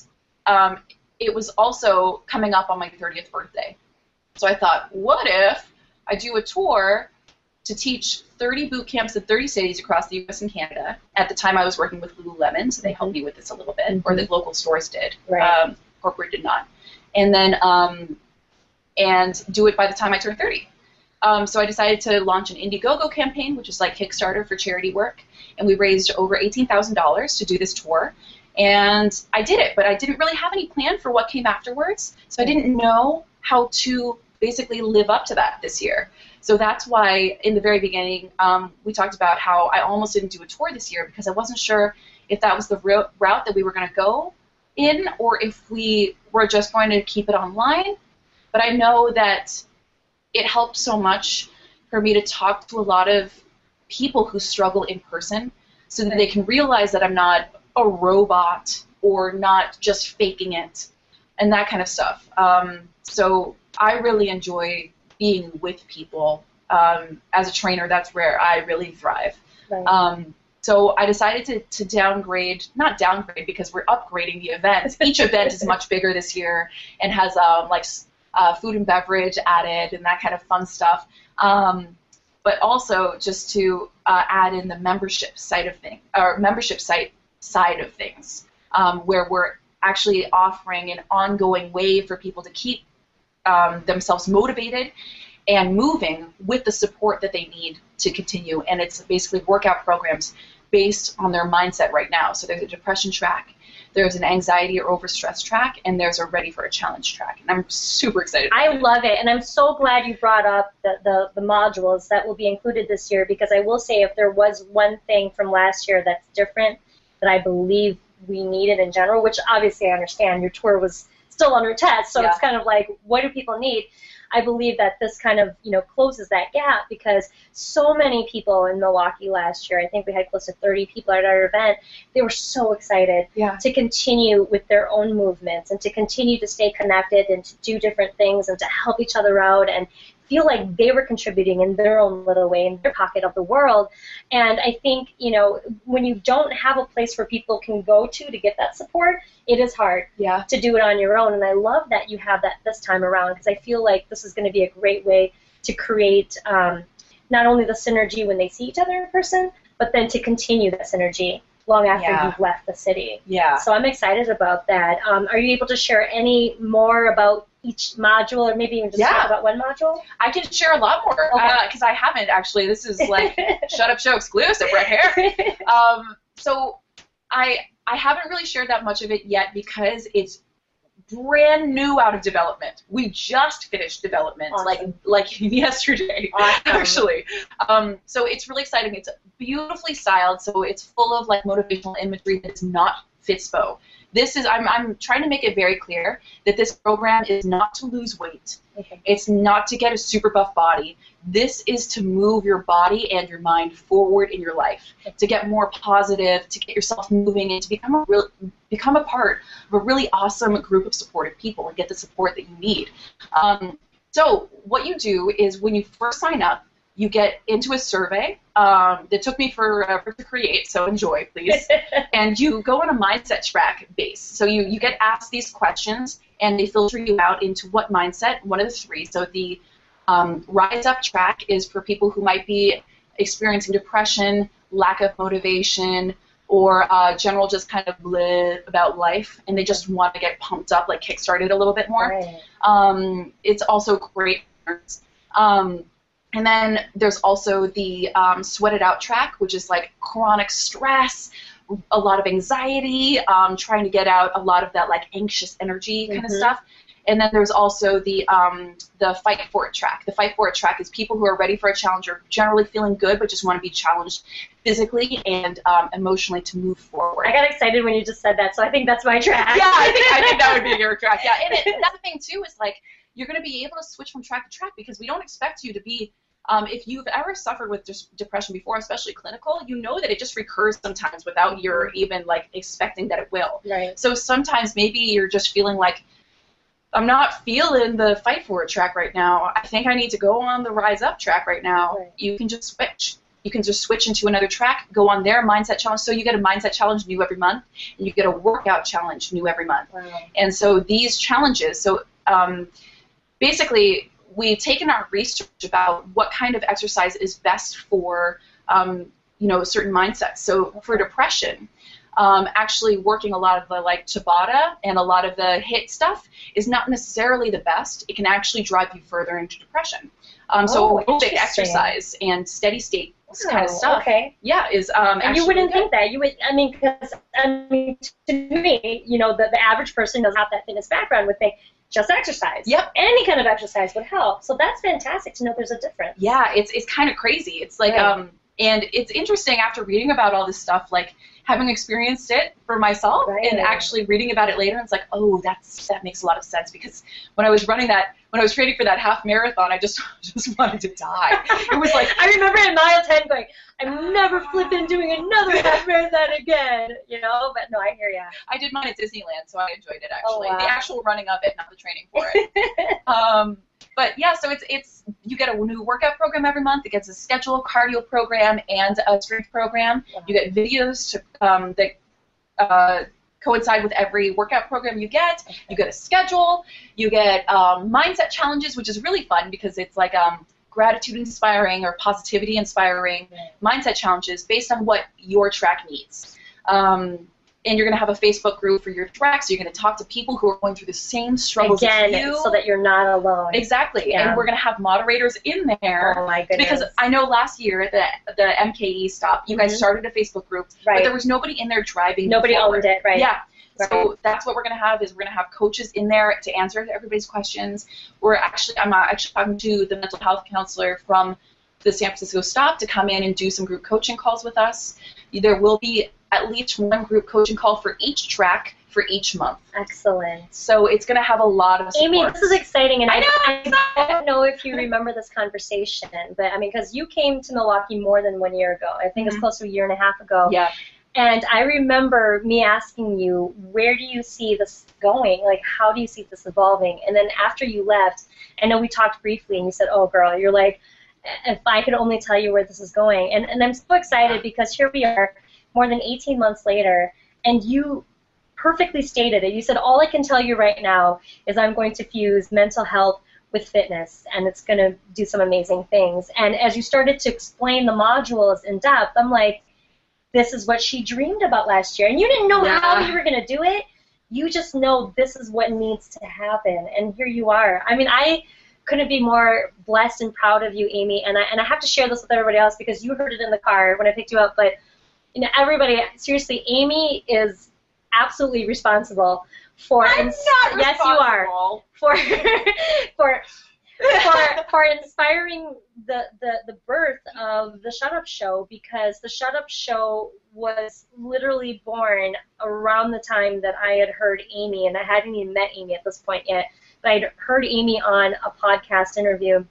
um, it was also coming up on my 30th birthday. So I thought, what if I do a tour to teach 30 boot camps in 30 cities across the U.S. and Canada. At the time, I was working with Lululemon, so they helped me with this a little bit, mm-hmm. or the local stores did. Right. Um, corporate did not. And then, um, and do it by the time I turned 30. Um, so I decided to launch an Indiegogo campaign, which is like Kickstarter for charity work, and we raised over $18,000 to do this tour. And I did it, but I didn't really have any plan for what came afterwards, so I didn't know how to basically live up to that this year. So that's why in the very beginning um, we talked about how I almost didn't do a tour this year because I wasn't sure if that was the route that we were going to go in or if we were just going to keep it online. But I know that it helps so much for me to talk to a lot of people who struggle in person so that they can realize that I'm not a robot or not just faking it and that kind of stuff. Um, so I really enjoy being with people. Um, as a trainer, that's where I really thrive. Right. Um, so I decided to, to downgrade, not downgrade because we're upgrading the event. Each event is much bigger this year and has um, like uh, food and beverage added and that kind of fun stuff. Um, but also just to uh, add in the membership side of things, or membership site side of things, um, where we're actually offering an ongoing way for people to keep um, themselves motivated and moving with the support that they need to continue. And it's basically workout programs based on their mindset right now. So there's a depression track, there's an anxiety or overstress track, and there's a ready for a challenge track. And I'm super excited. I love it, and I'm so glad you brought up the, the, the modules that will be included this year because I will say if there was one thing from last year that's different that I believe we needed in general, which obviously I understand your tour was still under test, so Yeah. it's kind of like what do people need? I believe that this kind of you know closes that gap because so many people in Milwaukee last year, I think we had close to 30 people at our event, they were so excited Yeah. to continue with their own movements and to continue to stay connected and to do different things and to help each other out and feel like they were contributing in their own little way in their pocket of the world. And I think, you know, when you don't have a place where people can go to to get that support, it is hard Yeah. to do it on your own. And I love that you have that this time around because I feel like this is going to be a great way to create um, not only the synergy when they see each other in person, but then to continue that synergy long after Yeah. you've left the city. Yeah. So I'm excited about that. Um, are you able to share any more about each module, or maybe even just Yeah. talk about one module? I can share a lot more Okay. because I haven't actually. This is like shut up show exclusive right here. Um, so I I haven't really shared that much of it yet because it's brand new out of development. We just finished development Awesome. like like yesterday Awesome. actually. Um, so it's really exciting. It's beautifully styled, so it's full of like motivational imagery that's not Fitspo. This is I'm I'm trying to make it very clear that this program is not to lose weight. Okay. It's not to get a super buff body. This is to move your body and your mind forward in your life, to get more positive, to get yourself moving, and to become a real, become a part of a really awesome group of supportive people and get the support that you need. Um, so what you do is when you first sign up, you get into a survey um, that took me forever to create. So enjoy, please and you go on a mindset track base. So you, you get asked these questions, and they filter you out into what mindset, one of the three. So the um, Rise Up track is for people who might be experiencing depression, lack of motivation, or uh, general just kind of live about life, and they just want to get pumped up, like kickstarted a little bit more. Right. Um, it's also great. Um, and then there's also the um, Sweat It Out track, which is like chronic stress, a lot of anxiety, um, trying to get out a lot of that like anxious energy kind of Mhm. stuff. And then there's also the um, the Fight For It track. The Fight For It track is people who are ready for a challenge or generally feeling good but just want to be challenged physically and um, emotionally to move forward. I got excited when you just said that, so I think that's my track. yeah, I think I think that would be your track. Yeah, and it, that's thing too is like you're going to be able to switch from track to track because we don't expect you to be. Um, if you've ever suffered with depression before, especially clinical, you know that it just recurs sometimes without your even like expecting that it will. Right. So sometimes maybe you're just feeling like I'm not feeling the fight for it track right now. I think I need to go on the rise up track right now. Right. You can just switch. You can just switch into another track, go on their mindset challenge. So you get a mindset challenge new every month, and you get a workout challenge new every month. Wow. And so these challenges, so um, basically, we've taken our research about what kind of exercise is best for um, you know certain mindsets. So for depression, um, actually working a lot of the like Tabata and a lot of the HIIT stuff is not necessarily the best. It can actually drive you further into depression. Um, so Oh, aerobic interesting. exercise and steady state kind of Oh, stuff, Okay. yeah, is um, And you wouldn't good. think that. You would. I mean, because I mean, to me, you know, the, the average person who doesn't have that fitness background would think just exercise. Yep. Any kind of exercise would help. So that's fantastic to know there's a difference. Yeah, it's it's kind of crazy. It's like Right. um And it's interesting after reading about all this stuff, like having experienced it for myself Right. and actually reading about it later, it's like, oh, that's that makes a lot of sense because when I was running that, when I was training for that half marathon, I just just wanted to die. It was like I remember in mile 10 going, I'm never flipping doing another half marathon again, you know? But no, I hear ya. I did mine at Disneyland, so I enjoyed it actually. Oh, wow. The actual running of it, not the training for it. um, but yeah, so it's it's you get a new workout program every month. It gets a schedule, cardio program, and a strength program. You get videos to um, that uh, coincide with every workout program you get. You get a schedule. You get um, mindset challenges, which is really fun because it's like um, gratitude inspiring or positivity inspiring mindset challenges based on what your track needs. Um, and you're going to have a Facebook group for your track, so you're going to talk to people who are going through the same struggles Again, as you. so that you're not alone. Exactly, Yeah. and we're going to have moderators in there. Oh my goodness. Because I know last year the the MKE stop, you guys Mhm. started a Facebook group, right. but there was nobody in there driving. Nobody owned it, right? Yeah. Right. So that's what we're gonna have is we're gonna have coaches in there to answer everybody's questions. We're actually I'm actually talking to the mental health counselor from the San Francisco stop to come in and do some group coaching calls with us. There will be at least one group coaching call for each track for each month. Excellent. So it's gonna have a lot of support. Amy, this is exciting, and I I, know, I don't know if you remember this conversation, but I mean, because you came to Milwaukee more than one year ago. I think it's Mhm. close to a year and a half ago. yeah. And I remember me asking you, where do you see this going? Like, how do you see this evolving? And then after you left, I know we talked briefly, and you said, oh, girl, you're like, if I could only tell you where this is going. And, and I'm so excited because here we are, more than 18 months later, and you perfectly stated it. You said, all I can tell you right now is I'm going to fuse mental health with fitness, and it's going to do some amazing things. And as you started to explain the modules in depth, I'm like, this is what she dreamed about last year. And you didn't know Yeah. how you were going to do it. You just know this is what needs to happen. And here you are. I mean, I couldn't be more blessed and proud of you, Amy. And I, and I have to share this with everybody else because you heard it in the car when I picked you up. But, you know, everybody, seriously, Amy is absolutely responsible for. I'm ins- not yes, you are. For, for for for inspiring the, the the birth of the Shut Up Show because the Shut Up Show was literally born around the time that I had heard Amy, and I hadn't even met Amy at this point yet, but I'd heard Amy on a podcast interview,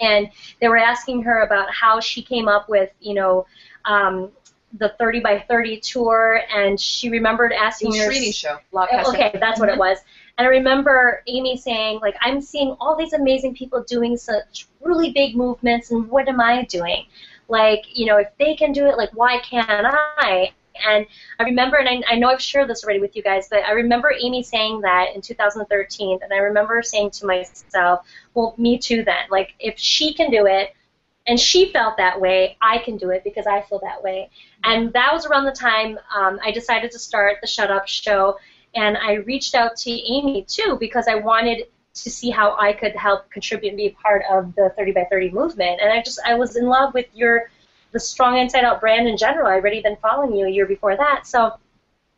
and they were asking her about how she came up with, you know. Um, the 30 by 30 tour, and she remembered asking was her. Srini show. Okay, that's what it was. And I remember Amy saying, like, I'm seeing all these amazing people doing such really big movements, and what am I doing? Like, you know, if they can do it, like, why can't I? And I remember, and I, I know I've shared this already with you guys, but I remember Amy saying that in 2013, and I remember saying to myself, well, me too then. Like, if she can do it, and she felt that way, I can do it because I feel that way. And that was around the time um, I decided to start the Shut Up Show, and I reached out to Amy too because I wanted to see how I could help contribute and be part of the 30 by 30 movement. And I just I was in love with your the Strong Inside Out brand in general. I'd already been following you a year before that, so.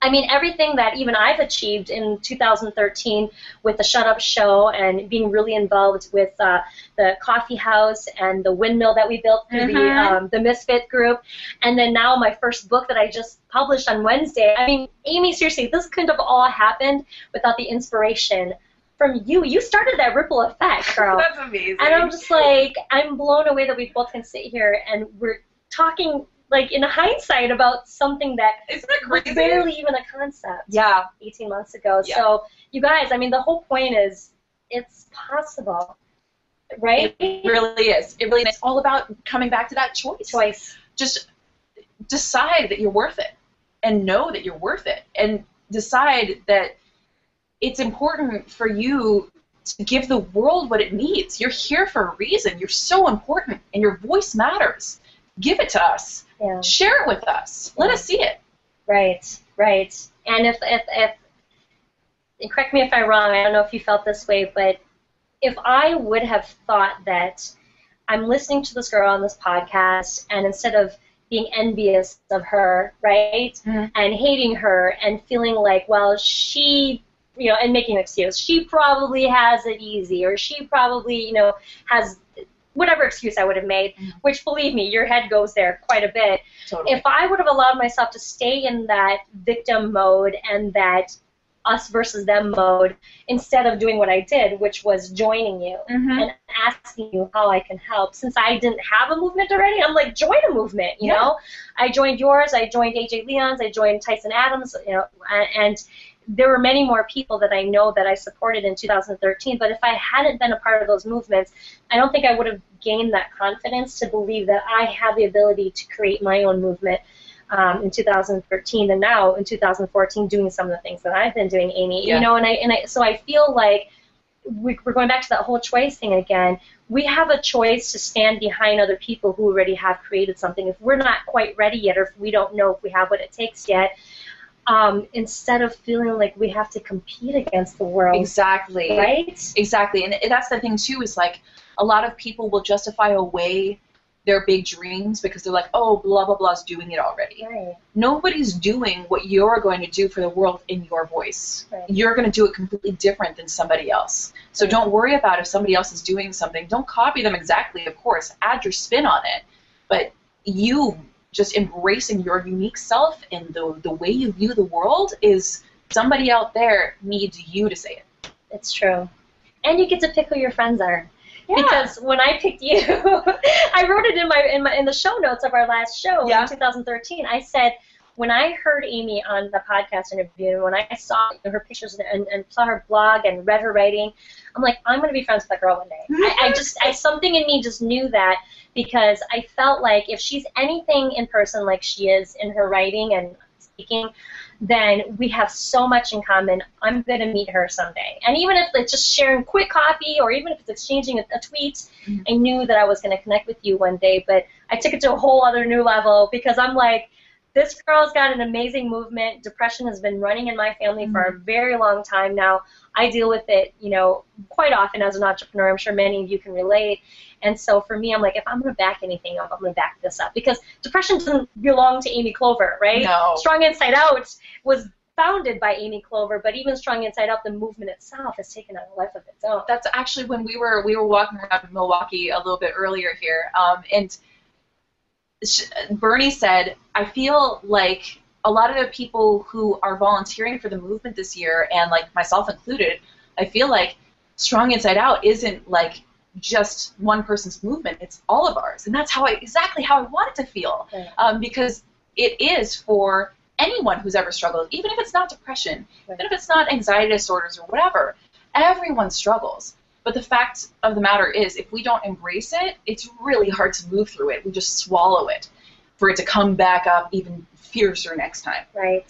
I mean, everything that even I've achieved in 2013 with the Shut Up Show and being really involved with uh, the coffee house and the windmill that we built through the Mhm. um, the Misfit group, and then now my first book that I just published on Wednesday. I mean, Amy, seriously, this couldn't have all happened without the inspiration from you. You started that ripple effect, girl. That's amazing. and I'm just like, I'm blown away that we both can sit here and we're talking like in hindsight about something that Isn't that crazy? barely even a concept Yeah. 18 months ago. Yeah. So, you guys, I mean, the whole point is it's possible, right? It really is. It really is. It's all about coming back to that choice. choice. Just decide that you're worth it and know that you're worth it and decide that it's important for you to give the world what it needs. You're here for a reason. You're so important and your voice matters. Give it to us. Yeah. Share it with us. Let us see it. Right, right. And if, if, if, and correct me if I'm wrong, I don't know if you felt this way, but if I would have thought that I'm listening to this girl on this podcast, and instead of being envious of her, right, Mhm. and hating her and feeling like, well, she, you know, and making an excuse, she probably has it easy, or she probably, you know, has whatever excuse I would have made, Mhm. which believe me, your head goes there quite a bit. Totally. If I would have allowed myself to stay in that victim mode and that us versus them mode instead of doing what I did, which was joining you Mhm. and asking you how I can help. Since I didn't have a movement already, I'm like, join a movement, you Yeah. know? I joined yours, I joined AJ Leon's, I joined Tyson Adams, you know, and there were many more people that I know that I supported in 2013, but if I hadn't been a part of those movements, I don't think I would have gained that confidence to believe that I had the ability to create my own movement um, in 2013 and now in 2014 doing some of the things that I've been doing, Amy. Yeah. You know, and I and I so I feel like we, we're going back to that whole choice thing again. We have a choice to stand behind other people who already have created something. If we're not quite ready yet, or if we don't know if we have what it takes yet, um, instead of feeling like we have to compete against the world, Exactly. right? Exactly. And that's the thing too is like a lot of people will justify away their big dreams because they're like, oh, blah blah blah's doing it already. Right. Nobody's doing what you're going to do for the world in your voice. Right. You're going to do it completely different than somebody else. So Right. don't worry about if somebody else is doing something. Don't copy them exactly, of course. Add your spin on it. But you just embracing your unique self and the the way you view the world is somebody out there needs you to say it. It's true. And you get to pick who your friends are. Yeah. Because when I picked you, I wrote it in my in my in the show notes of our last show Yeah. in 2013. I said when I heard Amy on the podcast interview, and when I saw her pictures and, and saw her blog and read her writing, I'm like, I'm gonna be friends with that girl one day. I, I just, I something in me just knew that because I felt like if she's anything in person like she is in her writing and speaking, then we have so much in common. I'm going to meet her someday. And even if it's just sharing quick coffee or even if it's exchanging a, a tweet, Mhm. I knew that I was going to connect with you one day. But I took it to a whole other new level because I'm like, this girl's got an amazing movement. Depression has been running in my family for a very long time now. I deal with it, you know, quite often as an entrepreneur. I'm sure many of you can relate. And so for me, I'm like, if I'm going to back anything up, I'm going to back this up because depression doesn't belong to Amy Clover, right? No. Strong Inside Out was founded by Amy Clover, but even Strong Inside Out, the movement itself has taken on a life of its own. that's actually when we were we were walking around Milwaukee a little bit earlier here, um, and Bernie said, "I feel like a lot of the people who are volunteering for the movement this year, and like myself included, I feel like Strong Inside Out isn't like just one person's movement; it's all of ours, and that's how I exactly how I want it to feel, Right. um, because it is for." Anyone who's ever struggled, even if it's not depression, Right. even if it's not anxiety disorders or whatever, everyone struggles. But the fact of the matter is, if we don't embrace it, it's really hard to move through it. We just swallow it for it to come back up even fiercer next time. Right.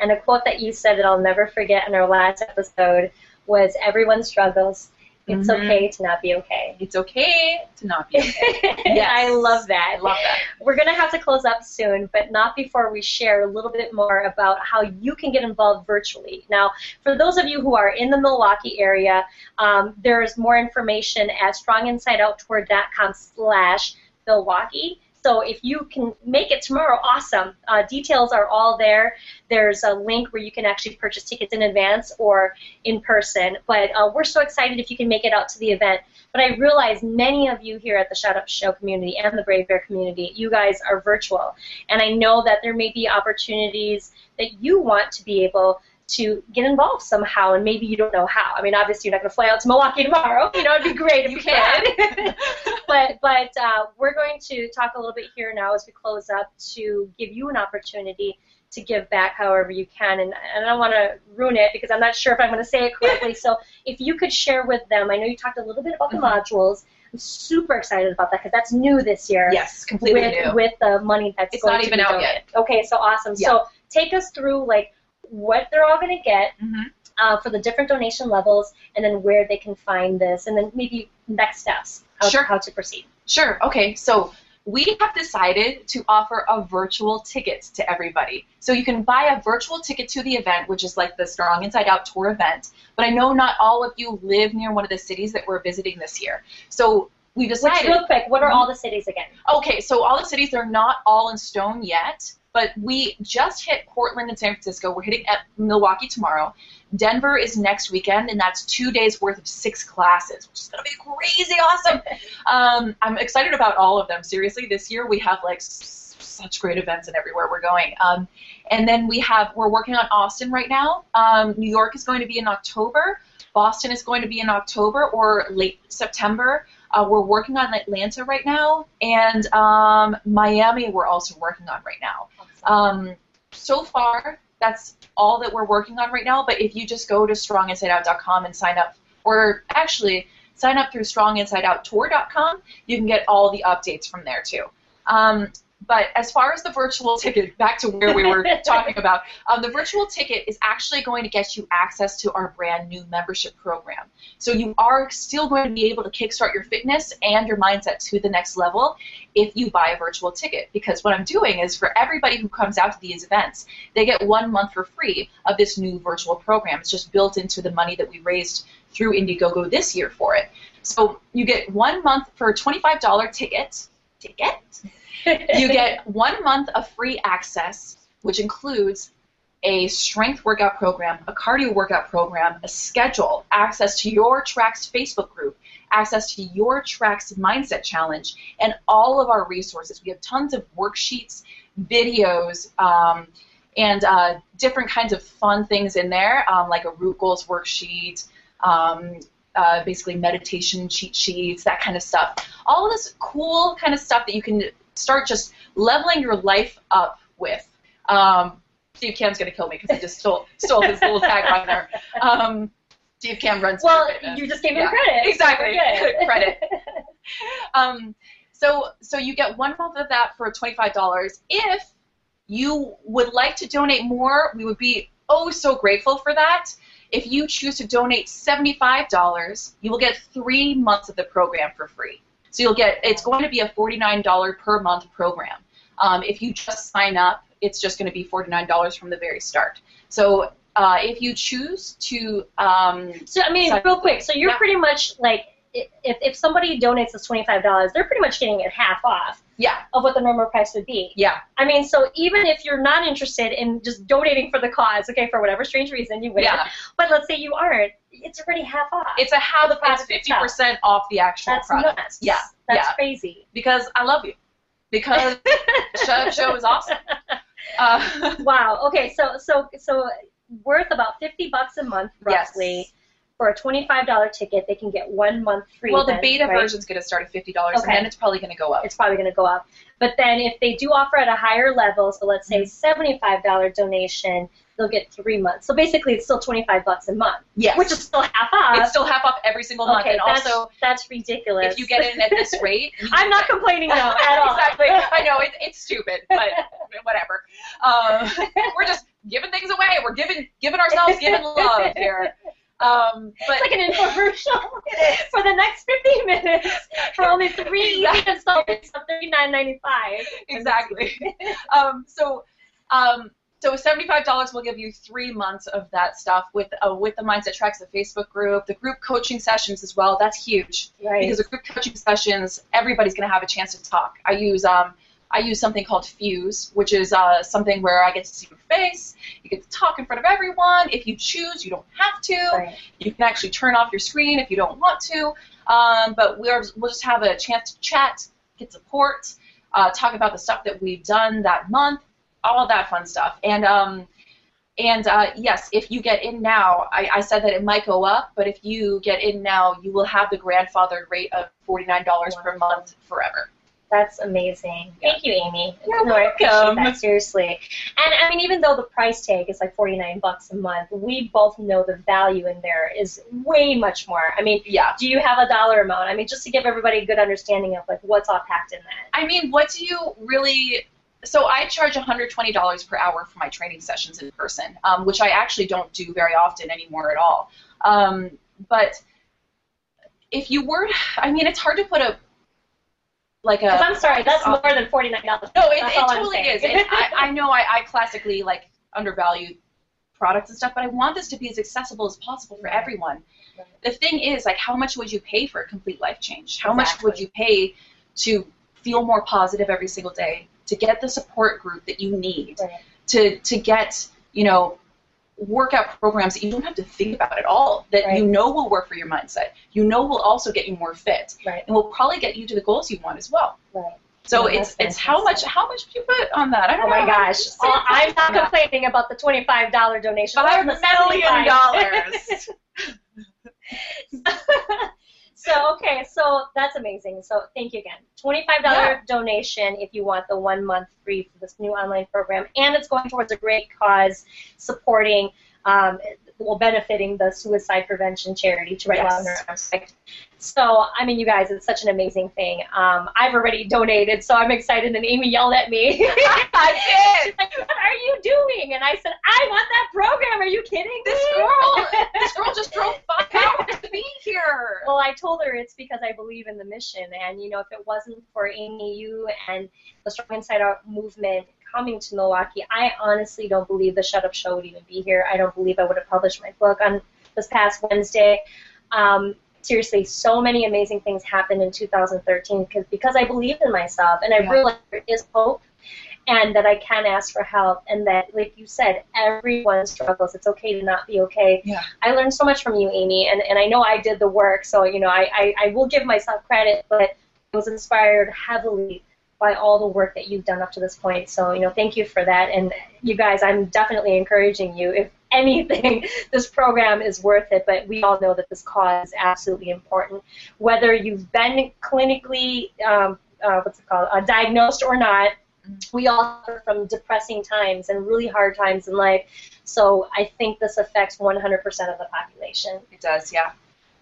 And a quote that you said that I'll never forget in our last episode was everyone struggles. It's Mhm. okay to not be okay. It's okay to not be okay. Yes. I love that. I love that. We're going to have to close up soon, but not before we share a little bit more about how you can get involved virtually. Now, for those of you who are in the Milwaukee area, um, there's more information at stronginsideouttour.com slash Milwaukee. So if you can make it tomorrow, awesome. Uh, details are all there. There's a link where you can actually purchase tickets in advance or in person. But uh, we're so excited if you can make it out to the event. But I realize many of you here at the Shut Up Show community and the Brave Bear community, you guys are virtual. And I know that there may be opportunities that you want to be able to get involved somehow, and maybe you don't know how. I mean, obviously, you're not going to fly out to Milwaukee tomorrow. You know, it'd be great if you, You can. could. but but uh, we're going to talk a little bit here now as we close up to give you an opportunity to give back however you can. And, and I don't want to ruin it because I'm not sure if I'm going to say it correctly. so if you could share with them, I know you talked a little bit about the Mhm. modules. I'm super excited about that because that's new this year. Yes, completely with, new. with the money that's It's going not to even be out yet. Okay, so awesome. Yeah. So take us through like what they're all going to get Mhm. uh, for the different donation levels, and then where they can find this, and then maybe next steps, how, Sure. how to proceed. Sure. Okay. So we have decided to offer a virtual ticket to everybody. So you can buy a virtual ticket to the event, which is like the Strong Inside Out tour event. But I know not all of you live near one of the cities that we're visiting this year. So we Which, decided. real quick, what are all the cities again? Okay, so all the cities they're not all in stone yet. But we just hit Portland and San Francisco. We're hitting at Milwaukee tomorrow. Denver is next weekend, and that's two days worth of six classes, which is going to be crazy awesome. Um, I'm excited about all of them. Seriously, this year we have like s- such great events and everywhere we're going. Um, and then we have we're working on Austin right now. Um, New York is going to be in October. Boston is going to be in October or late September. Uh, we're working on Atlanta right now, and um, Miami we're also working on right now. Um, so far, that's all that we're working on right now. But if you just go to stronginsideout.com and sign up, or actually sign up through stronginsideouttour.com, you can get all the updates from there too. Um, but as far as the virtual ticket, back to where we were talking about, um, the virtual ticket is actually going to get you access to our brand new membership program. So you are still going to be able to kickstart your fitness and your mindset to the next level if you buy a virtual ticket. Because what I'm doing is for everybody who comes out to these events, they get one month for free of this new virtual program. It's just built into the money that we raised through Indiegogo this year for it. So you get one month for a $25 ticket. Ticket? you get one month of free access, which includes a strength workout program, a cardio workout program, a schedule, access to your Tracks Facebook group, access to your Tracks Mindset Challenge, and all of our resources. We have tons of worksheets, videos, um, and uh, different kinds of fun things in there, um, like a root goals worksheet, um, uh, basically meditation cheat sheets, that kind of stuff. All this cool kind of stuff that you can start just leveling your life up with. Um, Steve Kamb's gonna kill me because I just stole stole his little tagline there. Um, Steve Kamb runs. Well, you just gave him Yeah, credit. exactly. Credit. Um, so so you get one month of that for twenty five dollars. If you would like to donate more, we would be oh so grateful for that. If you choose to donate seventy five dollars, you will get three months of the program for free. So you'll get it's going to be a forty nine dollar per month program. Um, if you just sign up, it's just going to be forty nine dollars from the very start. So uh, if you choose to um, So I mean, real quick. So you're Yeah. pretty much like if, if somebody donates this twenty five dollars, they're pretty much getting it half off yeah of what the normal price would be. yeah I mean, so even if you're not interested in just donating for the cause, okay, for whatever strange reason you would, yeah but let's say you aren't, it's already half off. It's a half. The It's product fifty percent off the actual That's product. nuts. Yeah, That's yeah. crazy. Because I love you. Because Up Show is awesome. Uh, wow. Okay. So so so worth about fifty bucks a month roughly. Yes. For a twenty-five dollar ticket, they can get one month free. well, the beta right? version's going to start at fifty dollars, Okay. and then it's probably going to go up. It's probably going to go up. But then if they do offer at a higher level, so let's Mm-hmm. say seventy-five dollar donation, they'll get three months. So basically, it's still twenty-five bucks a month, Yes. which is still half off. it's still half off every single month, okay, and that's, also that's ridiculous. if you get in at this rate, I'm not complaining though at all. exactly. I know it, it's stupid, but whatever. Um, we're just giving things away. We're giving giving ourselves giving love here. Um, but It's like an infomercial for the next 50 minutes for only three easy installments of $39.95. exactly. um, so, um, so seventy-five dollars will give you three months of that stuff with uh, with the Mindset Tracks, the Facebook group, the group coaching sessions as well. That's huge Right. because the group coaching sessions, everybody's going to have a chance to talk. I use um, I use something called Fuze, which is uh, something where I get to see your face. You get to talk in front of everyone. If you choose, you don't have to. Right. You can actually turn off your screen if you don't want to. Um, but we're, we'll just have a chance to chat, get support, uh, talk about the stuff that we've done that month, all that fun stuff. And um, and uh, yes, if you get in now, I, I said that it might go up, but if you get in now, you will have the grandfathered rate of $49 per month forever. That's amazing. Thank you, Amy. You're no, welcome. seriously. And I mean, even though the price tag is like 49 bucks a month, we both know the value in there is way much more. I mean, Yeah. do you have a dollar amount? I mean, just to give everybody a good understanding of like what's all packed in that. I mean, what do you really? So I charge $120 per hour for my training sessions in person, um, which I actually don't do very often anymore at all. Um, but if you were, I mean, it's hard to put a like a. Because I'm sorry, that's Uh, more than 49 dollars. No, it, it totally is. And I, I know I, I classically like undervalue products and stuff, but I want this to be as accessible as possible for everyone. Right. The thing is, like, how much would you pay for a complete life change? How much would you pay to feel more positive every single day, to get the support group that you need, Right. to to get you know workout programs that you don't have to think about at all that Right. you know will work for your mindset. You know will also get you more fit Right. and will probably get you to the goals you want as well. Right. So Yeah, it's it's how much how much do you put on that? I don't Oh my know. gosh. Say Oh, I'm not complaining about the $25 donation. or Five the million dollars. so okay, so that's amazing. So thank you again. Twenty-five dollar Yeah. donation if you want the one month free for this new online program, and it's going towards a great cause, supporting, um, well, benefiting the suicide prevention charity to write Yes. on their website. So I mean, you guys, it's such an amazing thing. Um, I've already donated, so I'm excited. And Amy yelled at me. I She's like, "What are you doing?" And I said, "I want that program. Are you kidding This me?" girl, this girl just drove five hours to be here. Well, I told her it's because I believe in the mission, and you know, if it wasn't for Amy, you, and the Strong Inside Out movement coming to Milwaukee, I honestly don't believe the Shut Up Show would even be here. I don't believe I would have published my book on this past Wednesday. Um, seriously, so many amazing things happened in 2013 because because I believed in myself, and I Yeah. realized there is hope. And that I can ask for help, and that, like you said, everyone struggles. It's okay to not be okay. Yeah. I learned so much from you, Amy, and, and I know I did the work, so you know I, I, I will give myself credit, but I was inspired heavily by all the work that you've done up to this point. So you know, thank you for that, and you guys, I'm definitely encouraging you. If anything, this program is worth it, but we all know that this cause is absolutely important. Whether you've been clinically, um, uh, what's it called, uh, diagnosed or not, we all suffer from depressing times and really hard times in life. So I think this affects 100% of the population. It does, yeah.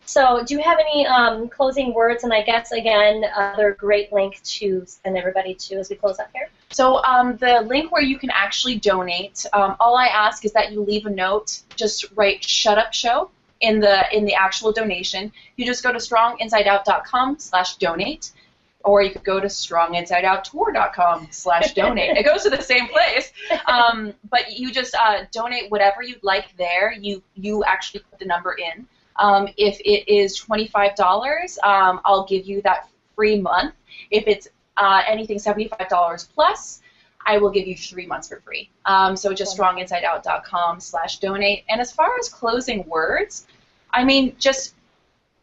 So do you have any um, closing words? And I guess, again, another great link to send everybody to as we close up here. So um, the link where you can actually donate, um, all I ask is that you leave a note. Just write "Shut Up Show" in the in the actual donation. You just go to stronginsideout.com/donate, or you could go to stronginsideouttour.com/donate. it goes to the same place, um, but you just uh, donate whatever you'd like there. You you actually put the number in. Um, if it is twenty-five dollars, um, I'll give you that free month. If it's uh, anything seventy-five dollars plus, I will give you three months for free. Um, so just stronginsideout.com slash donate. And as far as closing words, I mean, just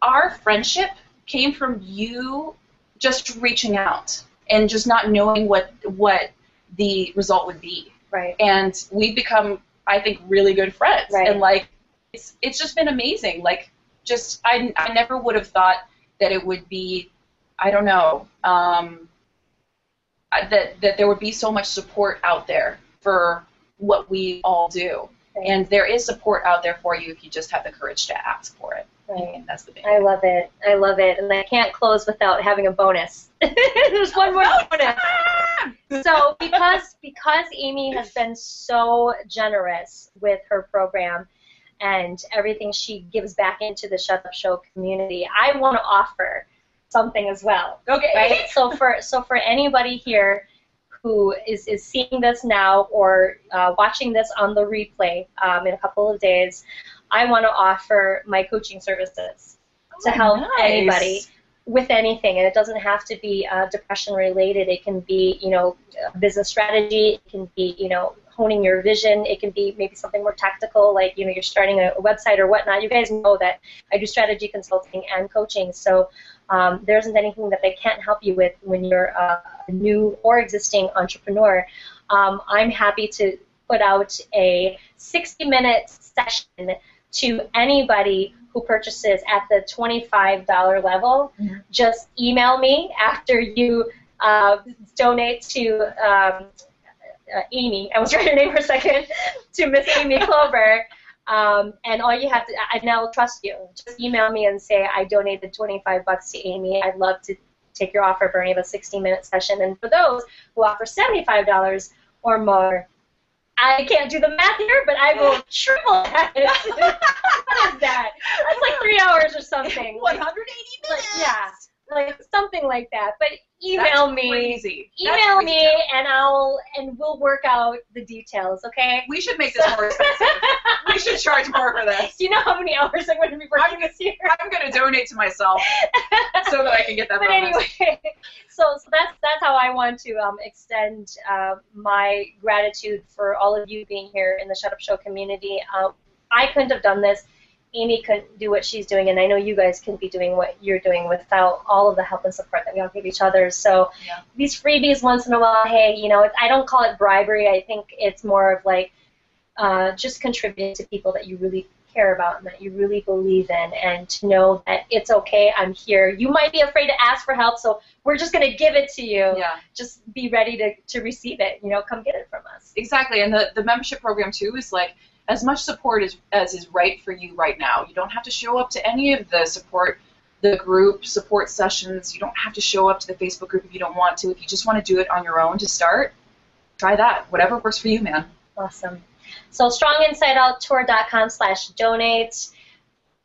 our friendship came from you just reaching out and just not knowing what what the result would be. Right. And we've become, I think, really good friends. Right. And like, it's it's just been amazing. Like, just I I never would have thought that it would be, I don't know. Um, uh, that that there would be so much support out there for what we all do. Right. And there is support out there for you if you just have the courage to ask for it. Right. And that's the thing. I love it. I love it. And I can't close without having a bonus. There's one more bonus. So because because Amy has been so generous with her program and everything she gives back into the Shut Up Show community, I want to offer something as well. Okay. Right? so for so for anybody here who is, is seeing this now or uh, watching this on the replay um, in a couple of days, I want to offer my coaching services to Oh, help nice. anybody with anything, and it doesn't have to be uh, depression related. It can be, you know, business strategy. It can be, you know, honing your vision. It can be maybe something more tactical, like you know, you're starting a, a website or whatnot. You guys know that I do strategy consulting and coaching, so um, there isn't anything that I can't help you with when you're a new or existing entrepreneur. Um, I'm happy to put out a 60-minute session to anybody who purchases at the $25 level, Mhm. just email me after you uh, donate to um, uh, Amy. I was trying to name her second to Miss Amy Clover. Um, and all you have to, I now trust you. Just email me and say I donated 25 bucks to Amy. I'd love to take your offer, Bernie, of a 60-minute session. And for those who offer $75 or more, I can't do the math here, but I will triple that. what is that? That's like three hours or something. 180 like, minutes. yeah, like something like that. But email That's me. Crazy. Email crazy. me and I'll and we'll work out the details, okay? We should make this more expensive. we should charge more for this. Do you know how many hours I'm going to be working this year? I'm going to donate to myself so that I can get that but bonus. anyway, so so that's that's how I want to um, extend uh, my gratitude for all of you being here in the Shut Up Show community. Um, I couldn't have done this. Amy couldn't do what she's doing, and I know you guys couldn't be doing what you're doing without all of the help and support that we all give each other. So Yeah. these freebies once in a while, hey, you know, I don't call it bribery. I think it's more of like uh, just contributing to people that you really care about and that you really believe in, and to know that it's okay. I'm here. You might be afraid to ask for help, so we're just gonna give it to you. Yeah. Just be ready to, to receive it. You know, come get it from us. Exactly, and the, the membership program too is like as much support as, as is right for you right now. You don't have to show up to any of the support, the group support sessions. You don't have to show up to the Facebook group if you don't want to. If you just want to do it on your own to start, try that. Whatever works for you, man. Awesome. So stronginsideouttour.com slash donate.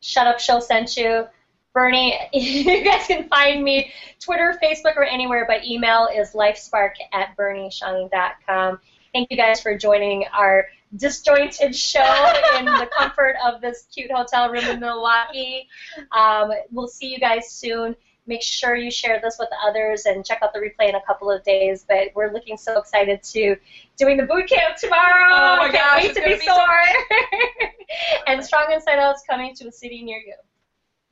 Shut Up Show sent you. Bernie, you guys can find me Twitter, Facebook, or anywhere by email is lifespark at bernieshung.com. Thank you guys for joining our disjointed show in the comfort of this cute hotel room in Milwaukee. Um, we'll see you guys soon. Make sure you share this with others and check out the replay in a couple of days. But we're looking so excited to doing the boot camp tomorrow. Oh my can't gosh, wait to be be so- sore. and Strong Inside Out is coming to a city near you.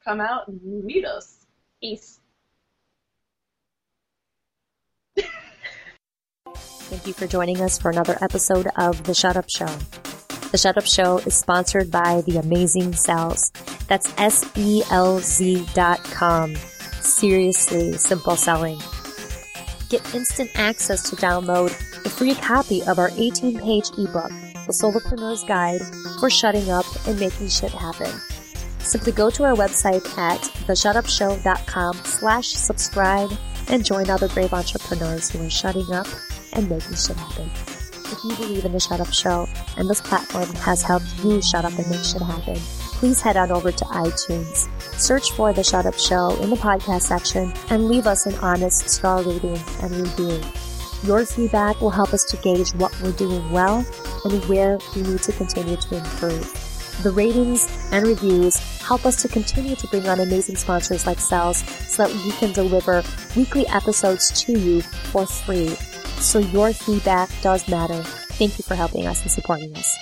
Come out and meet us. Peace. Thank you for joining us for another episode of The Shut Up Show. The Shut Up Show is sponsored by The Amazing Selz. That's S-E-L-Z dot com. Seriously simple selling. Get instant access to download a free copy of our 18-page ebook, The Solopreneur's Guide for Shutting Up and Making Shit Happen. Simply go to our website at theshutupshow.com slash subscribe and join other brave entrepreneurs who are shutting up and making shit happen. If you believe in the Shut Up Show and this platform has helped you shut up and make shit happen, please head on over to iTunes, search for the Shut Up Show in the podcast section, and leave us an honest star rating and review. Your feedback will help us to gauge what we're doing well and where we need to continue to improve. The ratings and reviews help us to continue to bring on amazing sponsors like Selz so that we can deliver weekly episodes to you for free. So your feedback does matter. Thank you for helping us and supporting us.